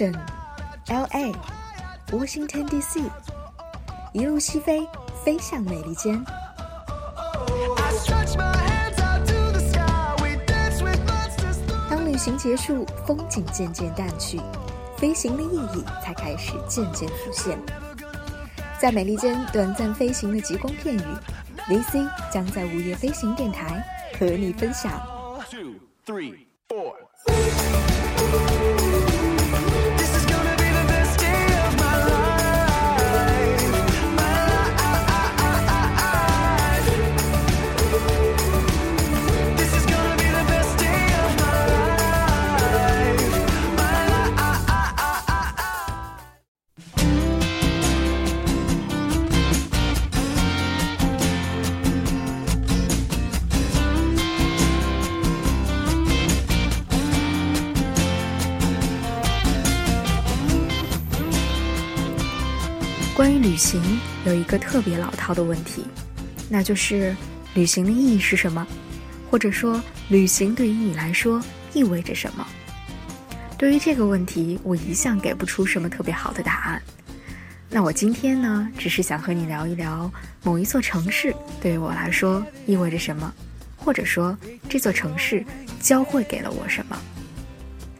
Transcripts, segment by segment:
L.A、Washington D.C，一路西飞，飞向美利坚。当旅行结束，风景渐渐淡去，飞行的意义才开始渐渐浮现。在美利坚短暂飞行的极光片语，V.C. 将在午夜飞行电台和你分享。Two, three, four. 行，有一个特别老套的问题，那就是旅行的意义是什么？或者说，旅行对于你来说意味着什么？对于这个问题，我一向给不出什么特别好的答案。那我今天呢，只是想和你聊一聊某一座城市对于我来说意味着什么，或者说这座城市教会给了我什么。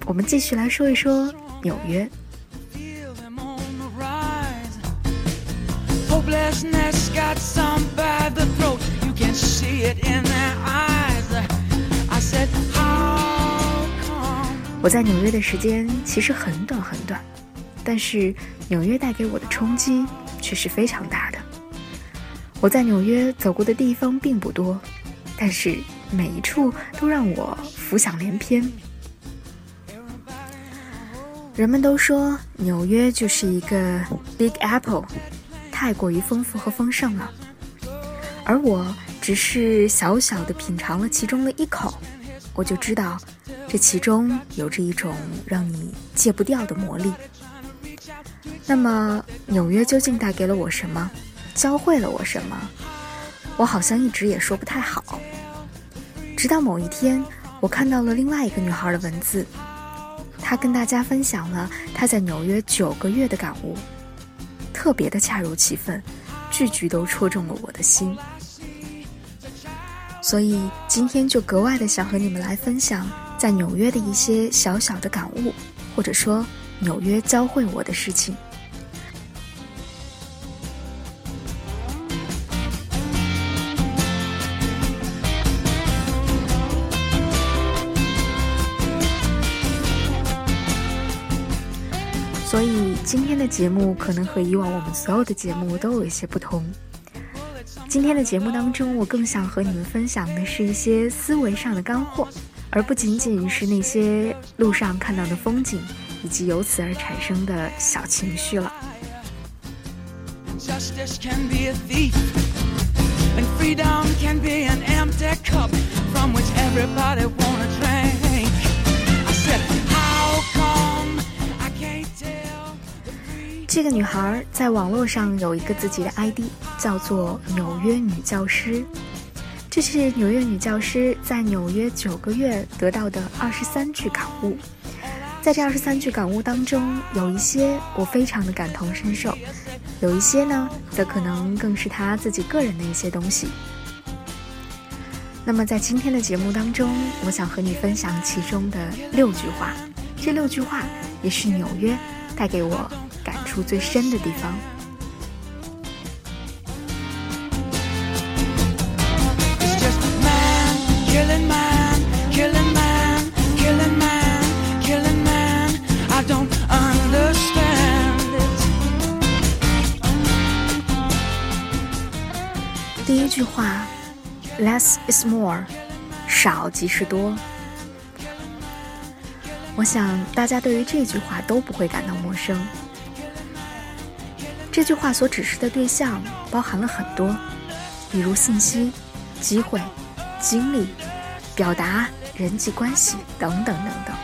我们继续来说一说纽约。我在纽约的时间其实很短很短，但是纽约带给我的冲击却是非常大的。我在纽约走过的地方并不多，但是每一处都让我浮想联翩。人们都说纽约就是一个 Big Apple。太过于丰富和丰盛了，而我只是小小的品尝了其中的一口，我就知道这其中有着一种让你戒不掉的魔力。那么，纽约究竟带给了我什么，教会了我什么？我好像一直也说不太好。直到某一天，我看到了另外一个女孩的文字，她跟大家分享了她在纽约九个月的感悟。特别的恰如其分，句句都戳中了我的心，所以今天就格外的想和你们来分享在纽约的一些小小的感悟，或者说纽约教会我的事情。所以今天的节目可能和以往我们所有的节目都有一些不同。今天的节目当中，我更想和你们分享的是一些思维上的干货，而不仅仅是那些路上看到的风景以及由此而产生的小情绪了。这个女孩在网络上有一个自己的 ID，叫做“纽约女教师”。这是纽约女教师在纽约九个月得到的二十三句感悟。在这二十三句感悟当中，有一些我非常的感同身受，有一些呢，则可能更是她自己个人的一些东西。那么在今天的节目当中，我想和你分享其中的六句话。这六句话也是纽约带给我。感触最深的地方。第一句话，“less is more”，少即是多。我想大家对于这句话都不会感到陌生。这句话所指示的对象包含了很多，比如信息、机会、精力、表达、人际关系等等等等。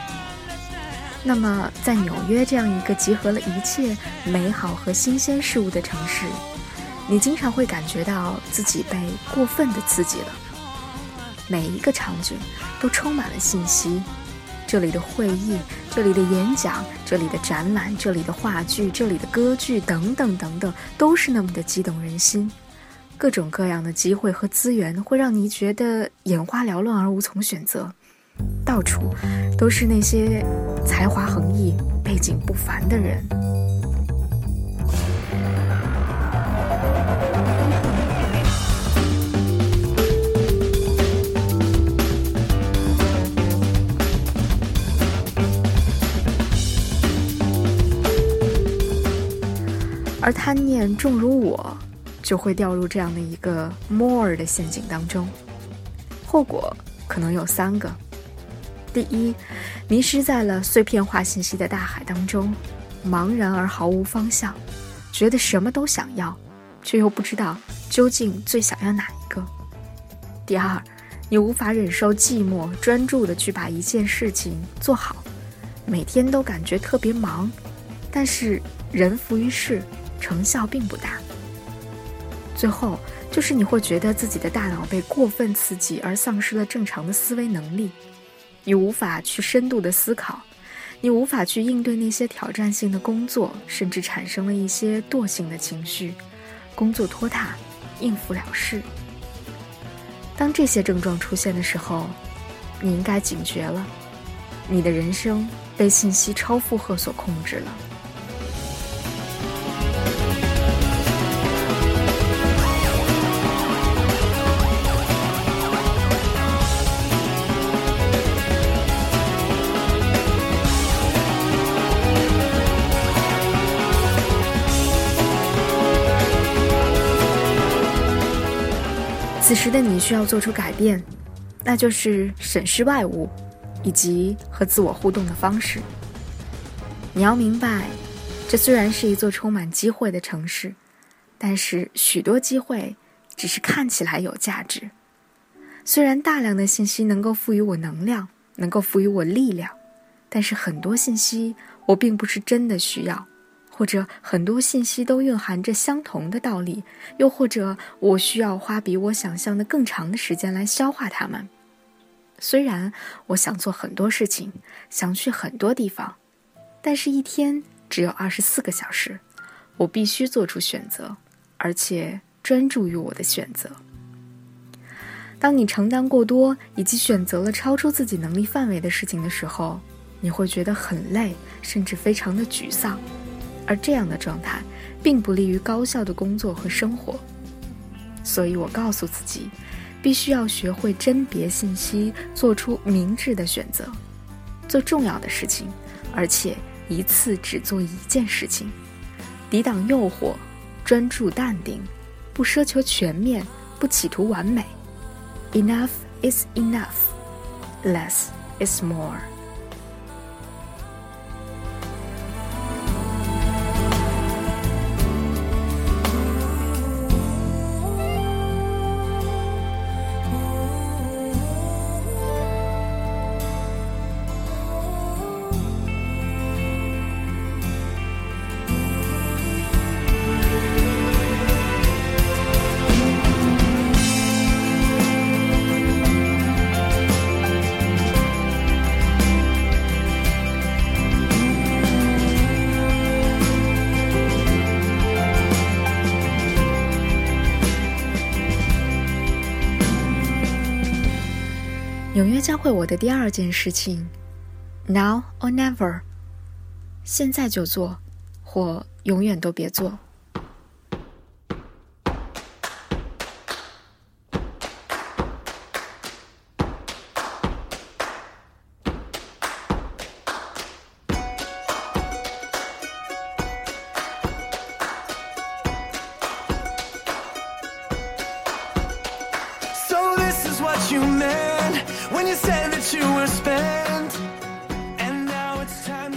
那么，在纽约这样一个集合了一切美好和新鲜事物的城市，你经常会感觉到自己被过分的刺激了。每一个场景都充满了信息，这里的会议，这里的演讲，这里的展览，这里的话剧，这里的歌剧，等等等等，都是那么的激动人心。各种各样的机会和资源会让你觉得眼花缭乱而无从选择，到处都是那些才华横溢、背景不凡的人。而贪念重如我。就会掉入这样的一个 more 的陷阱当中，后果可能有三个：第一，迷失在了碎片化信息的大海当中，茫然而毫无方向，觉得什么都想要，却又不知道究竟最想要哪一个；第二，你无法忍受寂寞，专注的去把一件事情做好，每天都感觉特别忙，但是人浮于事，成效并不大。最后，就是你会觉得自己的大脑被过分刺激而丧失了正常的思维能力，你无法去深度的思考，你无法去应对那些挑战性的工作，甚至产生了一些惰性的情绪，工作拖沓，应付了事。当这些症状出现的时候，你应该警觉了，你的人生被信息超负荷所控制了。此时的你需要做出改变，那就是审视外物，以及和自我互动的方式。你要明白，这虽然是一座充满机会的城市，但是许多机会只是看起来有价值。虽然大量的信息能够赋予我能量，能够赋予我力量，但是很多信息我并不是真的需要。或者很多信息都蕴含着相同的道理，又或者我需要花比我想象的更长的时间来消化它们。虽然我想做很多事情，想去很多地方，但是一天只有二十四个小时，我必须做出选择，而且专注于我的选择。当你承担过多，以及选择了超出自己能力范围的事情的时候，你会觉得很累，甚至非常的沮丧。而这样的状态，并不利于高效的工作和生活，所以我告诉自己，必须要学会甄别信息，做出明智的选择，做重要的事情，而且一次只做一件事情，抵挡诱惑，专注淡定，不奢求全面，不企图完美。Enough is enough, less is more. 约教会我的第二件事情，Now or never，现在就做，或永远都别做。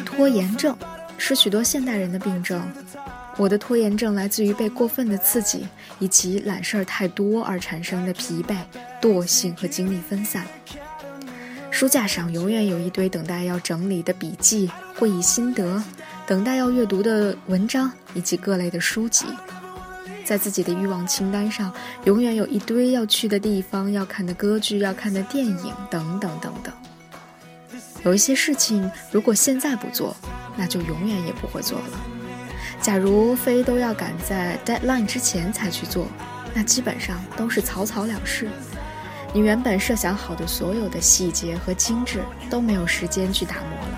拖延症是许多现代人的病症。我的拖延症来自于被过分的刺激以及懒事儿太多而产生的疲惫、惰性和精力分散。书架上永远有一堆等待要整理的笔记、会议心得，等待要阅读的文章以及各类的书籍。在自己的欲望清单上，永远有一堆要去的地方、要看的歌剧、要看的电影等等等等。有一些事情，如果现在不做，那就永远也不会做了。假如非都要赶在 deadline 之前才去做，那基本上都是草草了事。你原本设想好的所有的细节和精致都没有时间去打磨。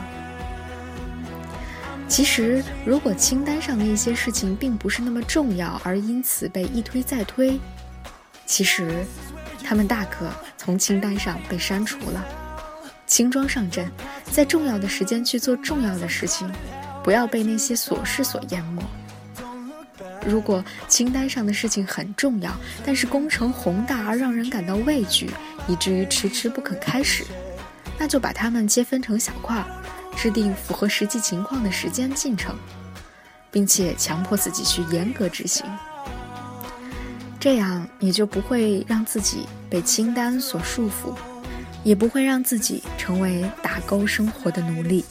其实，如果清单上的一些事情并不是那么重要，而因此被一推再推，其实，他们大可从清单上被删除了。轻装上阵，在重要的时间去做重要的事情，不要被那些琐事所淹没。如果清单上的事情很重要，但是工程宏大而让人感到畏惧，以至于迟迟不肯开始，那就把它们切分成小块，制定符合实际情况的时间进程，并且强迫自己去严格执行。这样你就不会让自己被清单所束缚，也不会让自己成为打勾生活的奴隶。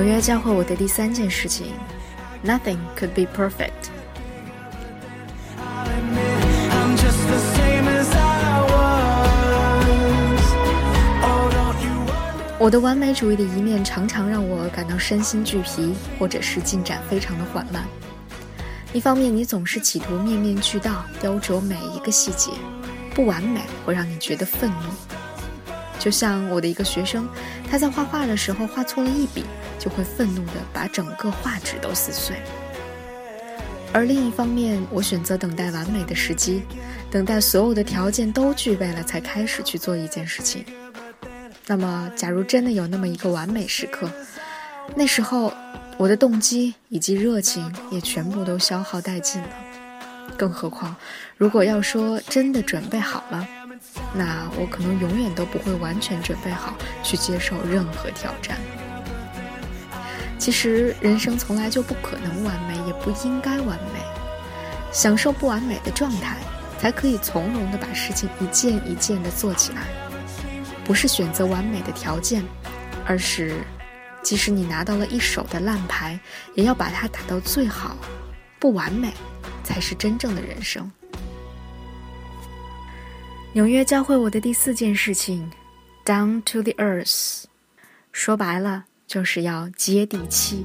纽约教会我的第三件事情：Nothing could be perfect。我的完美主义的一面常常让我感到身心俱疲，或者是进展非常的缓慢。一方面，你总是企图面面俱到，雕琢每一个细节，不完美会让你觉得愤怒。就像我的一个学生，他在画画的时候画错了一笔，就会愤怒地把整个画纸都撕碎。而另一方面，我选择等待完美的时机，等待所有的条件都具备了才开始去做一件事情。那么，假如真的有那么一个完美时刻，那时候我的动机以及热情也全部都消耗殆尽了。更何况，如果要说真的准备好了。那我可能永远都不会完全准备好去接受任何挑战。其实人生从来就不可能完美，也不应该完美。享受不完美的状态，才可以从容的把事情一件一件的做起来。不是选择完美的条件，而是即使你拿到了一手的烂牌，也要把它打到最好。不完美，才是真正的人生。纽约教会我的第四件事情，Down to the earth，说白了就是要接地气。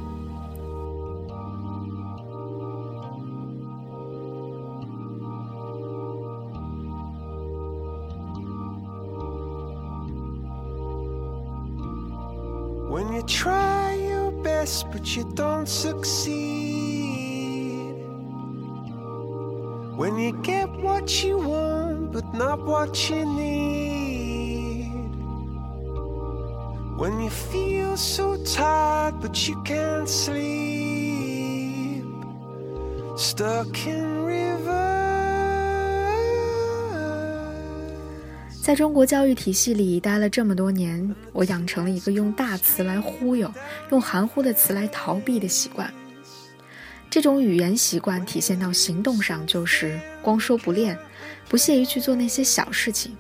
When you try your best but you don't succeed. When you get what you want, but not what you need. When you feel so tired, but you can't sleep. Stuck in river. 在中国教育体系里待了这么多年，我养成了一个用大词来忽悠，用含糊的词来逃避的习惯。这种语言习惯体现到行动上，就是光说不练，不屑于去做那些小事情。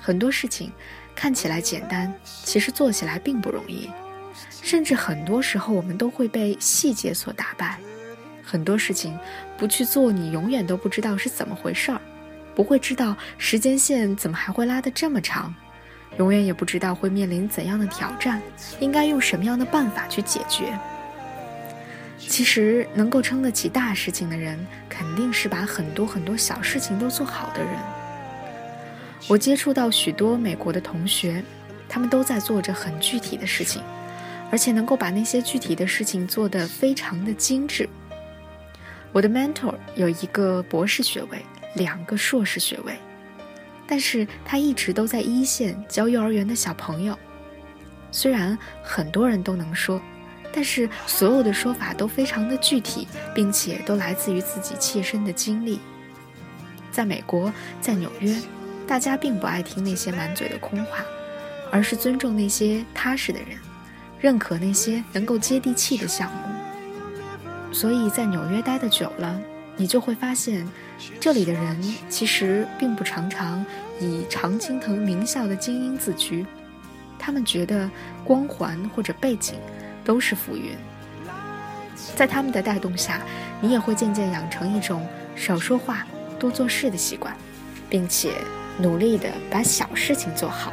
很多事情看起来简单，其实做起来并不容易。甚至很多时候，我们都会被细节所打败。很多事情不去做，你永远都不知道是怎么回事儿，不会知道时间线怎么还会拉得这么长，永远也不知道会面临怎样的挑战，应该用什么样的办法去解决。其实，能够撑得起大事情的人，肯定是把很多很多小事情都做好的人。我接触到许多美国的同学，他们都在做着很具体的事情，而且能够把那些具体的事情做得非常的精致。我的 mentor 有一个博士学位，两个硕士学位，但是他一直都在一线教幼儿园的小朋友。虽然很多人都能说。但是所有的说法都非常的具体，并且都来自于自己切身的经历。在美国，在纽约，大家并不爱听那些满嘴的空话，而是尊重那些踏实的人，认可那些能够接地气的项目。所以在纽约待的久了，你就会发现，这里的人其实并不常常以常青藤名校的精英自居，他们觉得光环或者背景都是浮云。在他们的带动下，你也会渐渐养成一种少说话、多做事的习惯，并且努力的把小事情做好。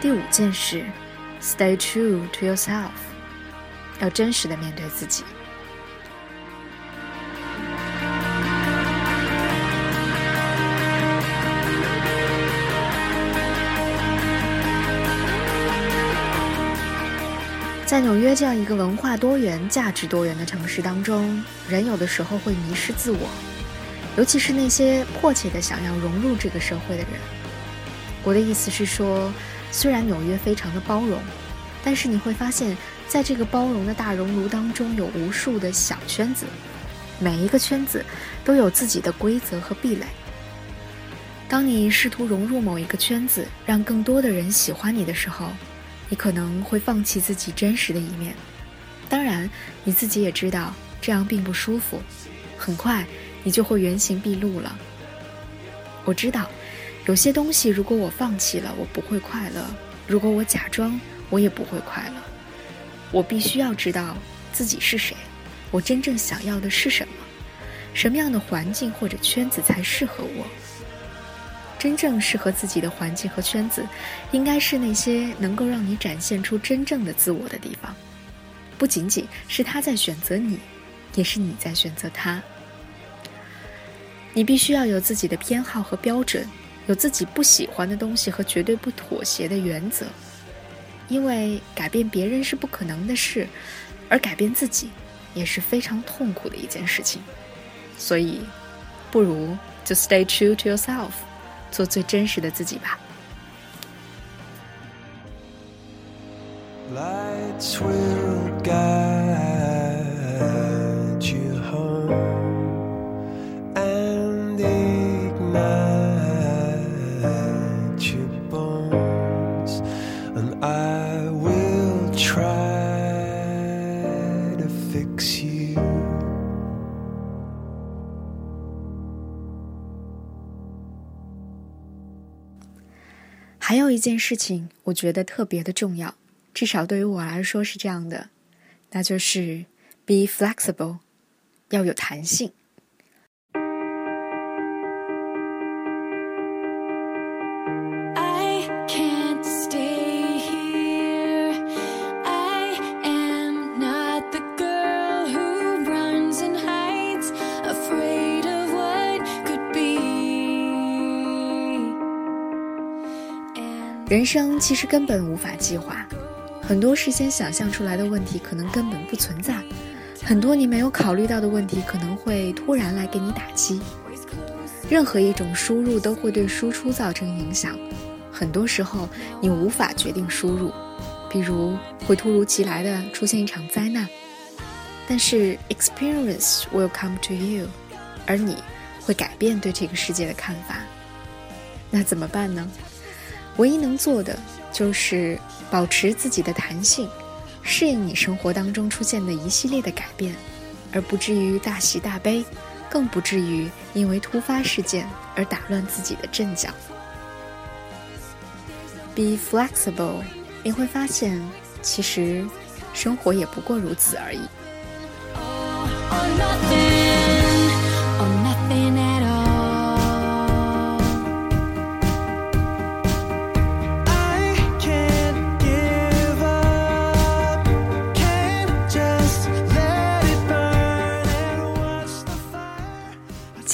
第五件事，Stay true to yourself，要真实的面对自己。在纽约这样一个文化多元、价值多元的城市当中，人有的时候会迷失自我，尤其是那些迫切的想要融入这个社会的人。我的意思是说，虽然纽约非常的包容，但是你会发现在这个包容的大熔炉当中，有无数的小圈子，每一个圈子都有自己的规则和壁垒。当你试图融入某一个圈子，让更多的人喜欢你的时候，你可能会放弃自己真实的一面，当然你自己也知道这样并不舒服。很快你就会原形毕露了。我知道，有些东西如果我放弃了，我不会快乐；如果我假装，我也不会快乐。我必须要知道自己是谁，我真正想要的是什么，什么样的环境或者圈子才适合我。真正适合自己的环境和圈子，应该是那些能够让你展现出真正的自我的地方。不仅仅是他在选择你，也是你在选择他。你必须要有自己的偏好和标准，有自己不喜欢的东西和绝对不妥协的原则。因为改变别人是不可能的事，而改变自己也是非常痛苦的一件事情。所以，不如就 stay true to yourself。做最真实的自己吧。件事情，我觉得特别的重要，至少对于我来说是这样的，那就是 be flexible，要有弹性。人生其实根本无法计划，很多事先想象出来的问题可能根本不存在，很多你没有考虑到的问题可能会突然来给你打击。任何一种输入都会对输出造成影响，很多时候你无法决定输入，比如会突如其来的出现一场灾难，但是 experience will come to you，而你会改变对这个世界的看法。那怎么办呢？唯一能做的就是保持自己的弹性，适应你生活当中出现的一系列的改变，而不至于大喜大悲，更不至于因为突发事件而打乱自己的阵脚。Be flexible，你会发现，其实生活也不过如此而已。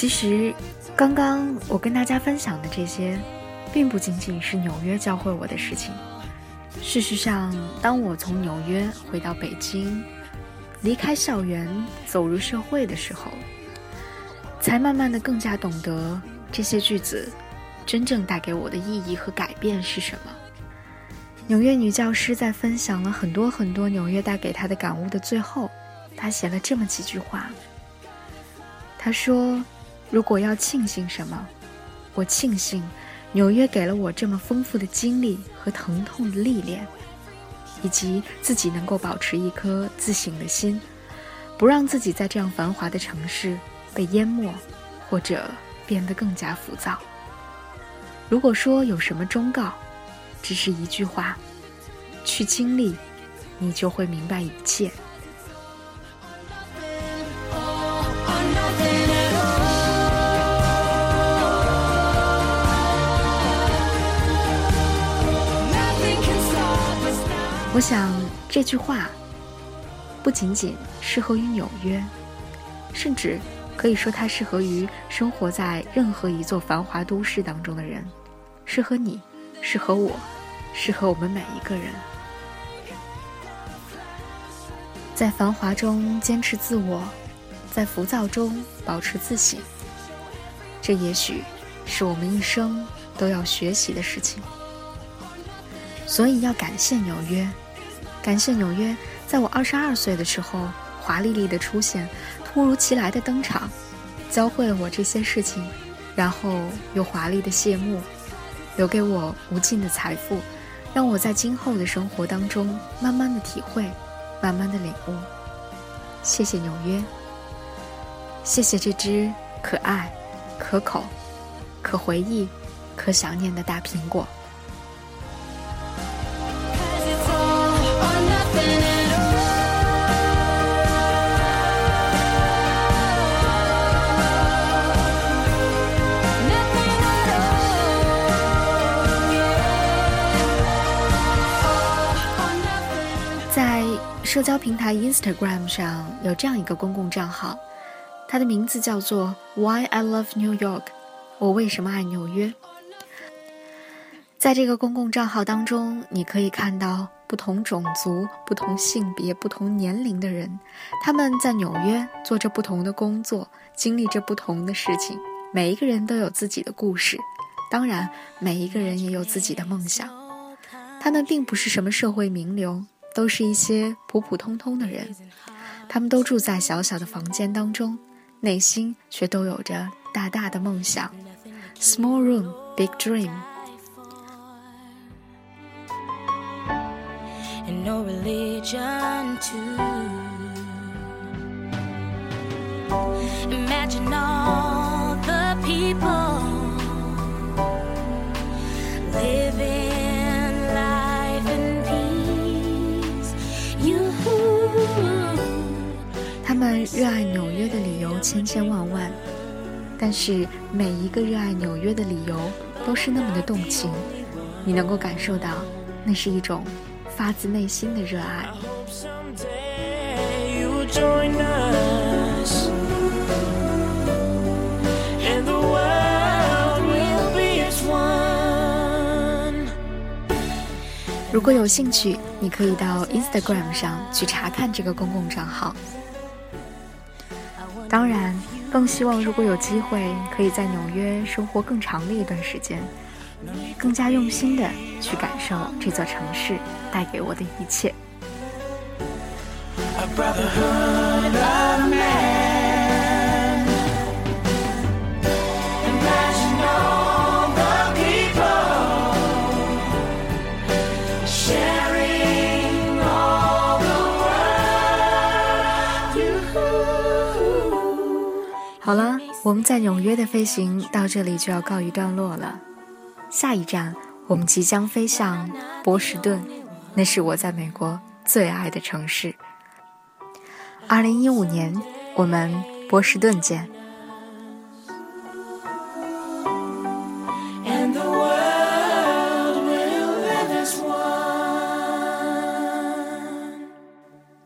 其实，刚刚我跟大家分享的这些，并不仅仅是纽约教会我的事情。事实上，当我从纽约回到北京，离开校园，走入社会的时候，才慢慢的更加懂得这些句子真正带给我的意义和改变是什么。纽约女教师在分享了很多很多纽约带给她的感悟的最后，她写了这么几句话。她说。如果要庆幸什么，我庆幸纽约给了我这么丰富的经历和疼痛的历练，以及自己能够保持一颗自省的心，不让自己在这样繁华的城市被淹没，或者变得更加浮躁。如果说有什么忠告，只是一句话：去经历，你就会明白一切。我想这句话不仅仅适合于纽约，甚至可以说它适合于生活在任何一座繁华都市当中的人，适合你，适合我，适合我们每一个人。在繁华中坚持自我，在浮躁中保持自省，这也许是我们一生都要学习的事情。所以要感谢纽约。感谢纽约，在我二十二岁的时候，华丽丽的出现，突如其来的登场，教会了我这些事情，然后又华丽的谢幕，留给我无尽的财富，让我在今后的生活当中慢慢的体会，慢慢的领悟。谢谢纽约，谢谢这只可爱、可口、可回忆、可想念的大苹果。社交平台 Instagram 上有这样一个公共账号，它的名字叫做 Why I Love New York，我为什么爱纽约？在这个公共账号当中，你可以看到不同种族、不同性别、不同年龄的人，他们在纽约做着不同的工作，经历着不同的事情。每一个人都有自己的故事，当然，每一个人也有自己的梦想。他们并不是什么社会名流。都是一些普普通通的人，他们都住在小小的房间当中，内心却都有着大大的梦想。Small room, big dream. Imagine all 热爱纽约的理由千千万万，但是每一个热爱纽约的理由都是那么的动情，你能够感受到，那是一种发自内心的热爱。如果有兴趣，你可以到 Instagram 上去查看这个公共账号。当然，更希望如果有机会，可以在纽约生活更长的一段时间，更加用心的去感受这座城市带给我的一切。我们在纽约的飞行到这里就要告一段落了。下一站，我们即将飞向波士顿，那是我在美国最爱的城市。二零一五年，我们波士顿见。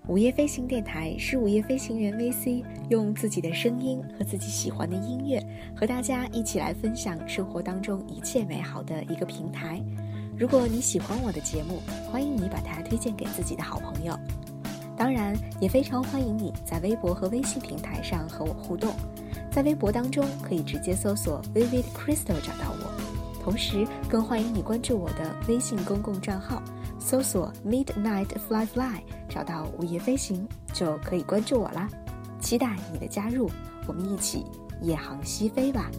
午夜飞行电台是午夜飞行员 VC 用自己的声音和自己喜欢的音乐，和大家一起来分享生活当中一切美好的一个平台。如果你喜欢我的节目，欢迎你把它推荐给自己的好朋友。当然，也非常欢迎你在微博和微信平台上和我互动。在微博当中可以直接搜索 Vivid Crystal 找到我，同时更欢迎你关注我的微信公共账号。搜索 Midnight Fly Fly，找到午夜飞行就可以关注我啦，期待你的加入，我们一起夜航西飞吧。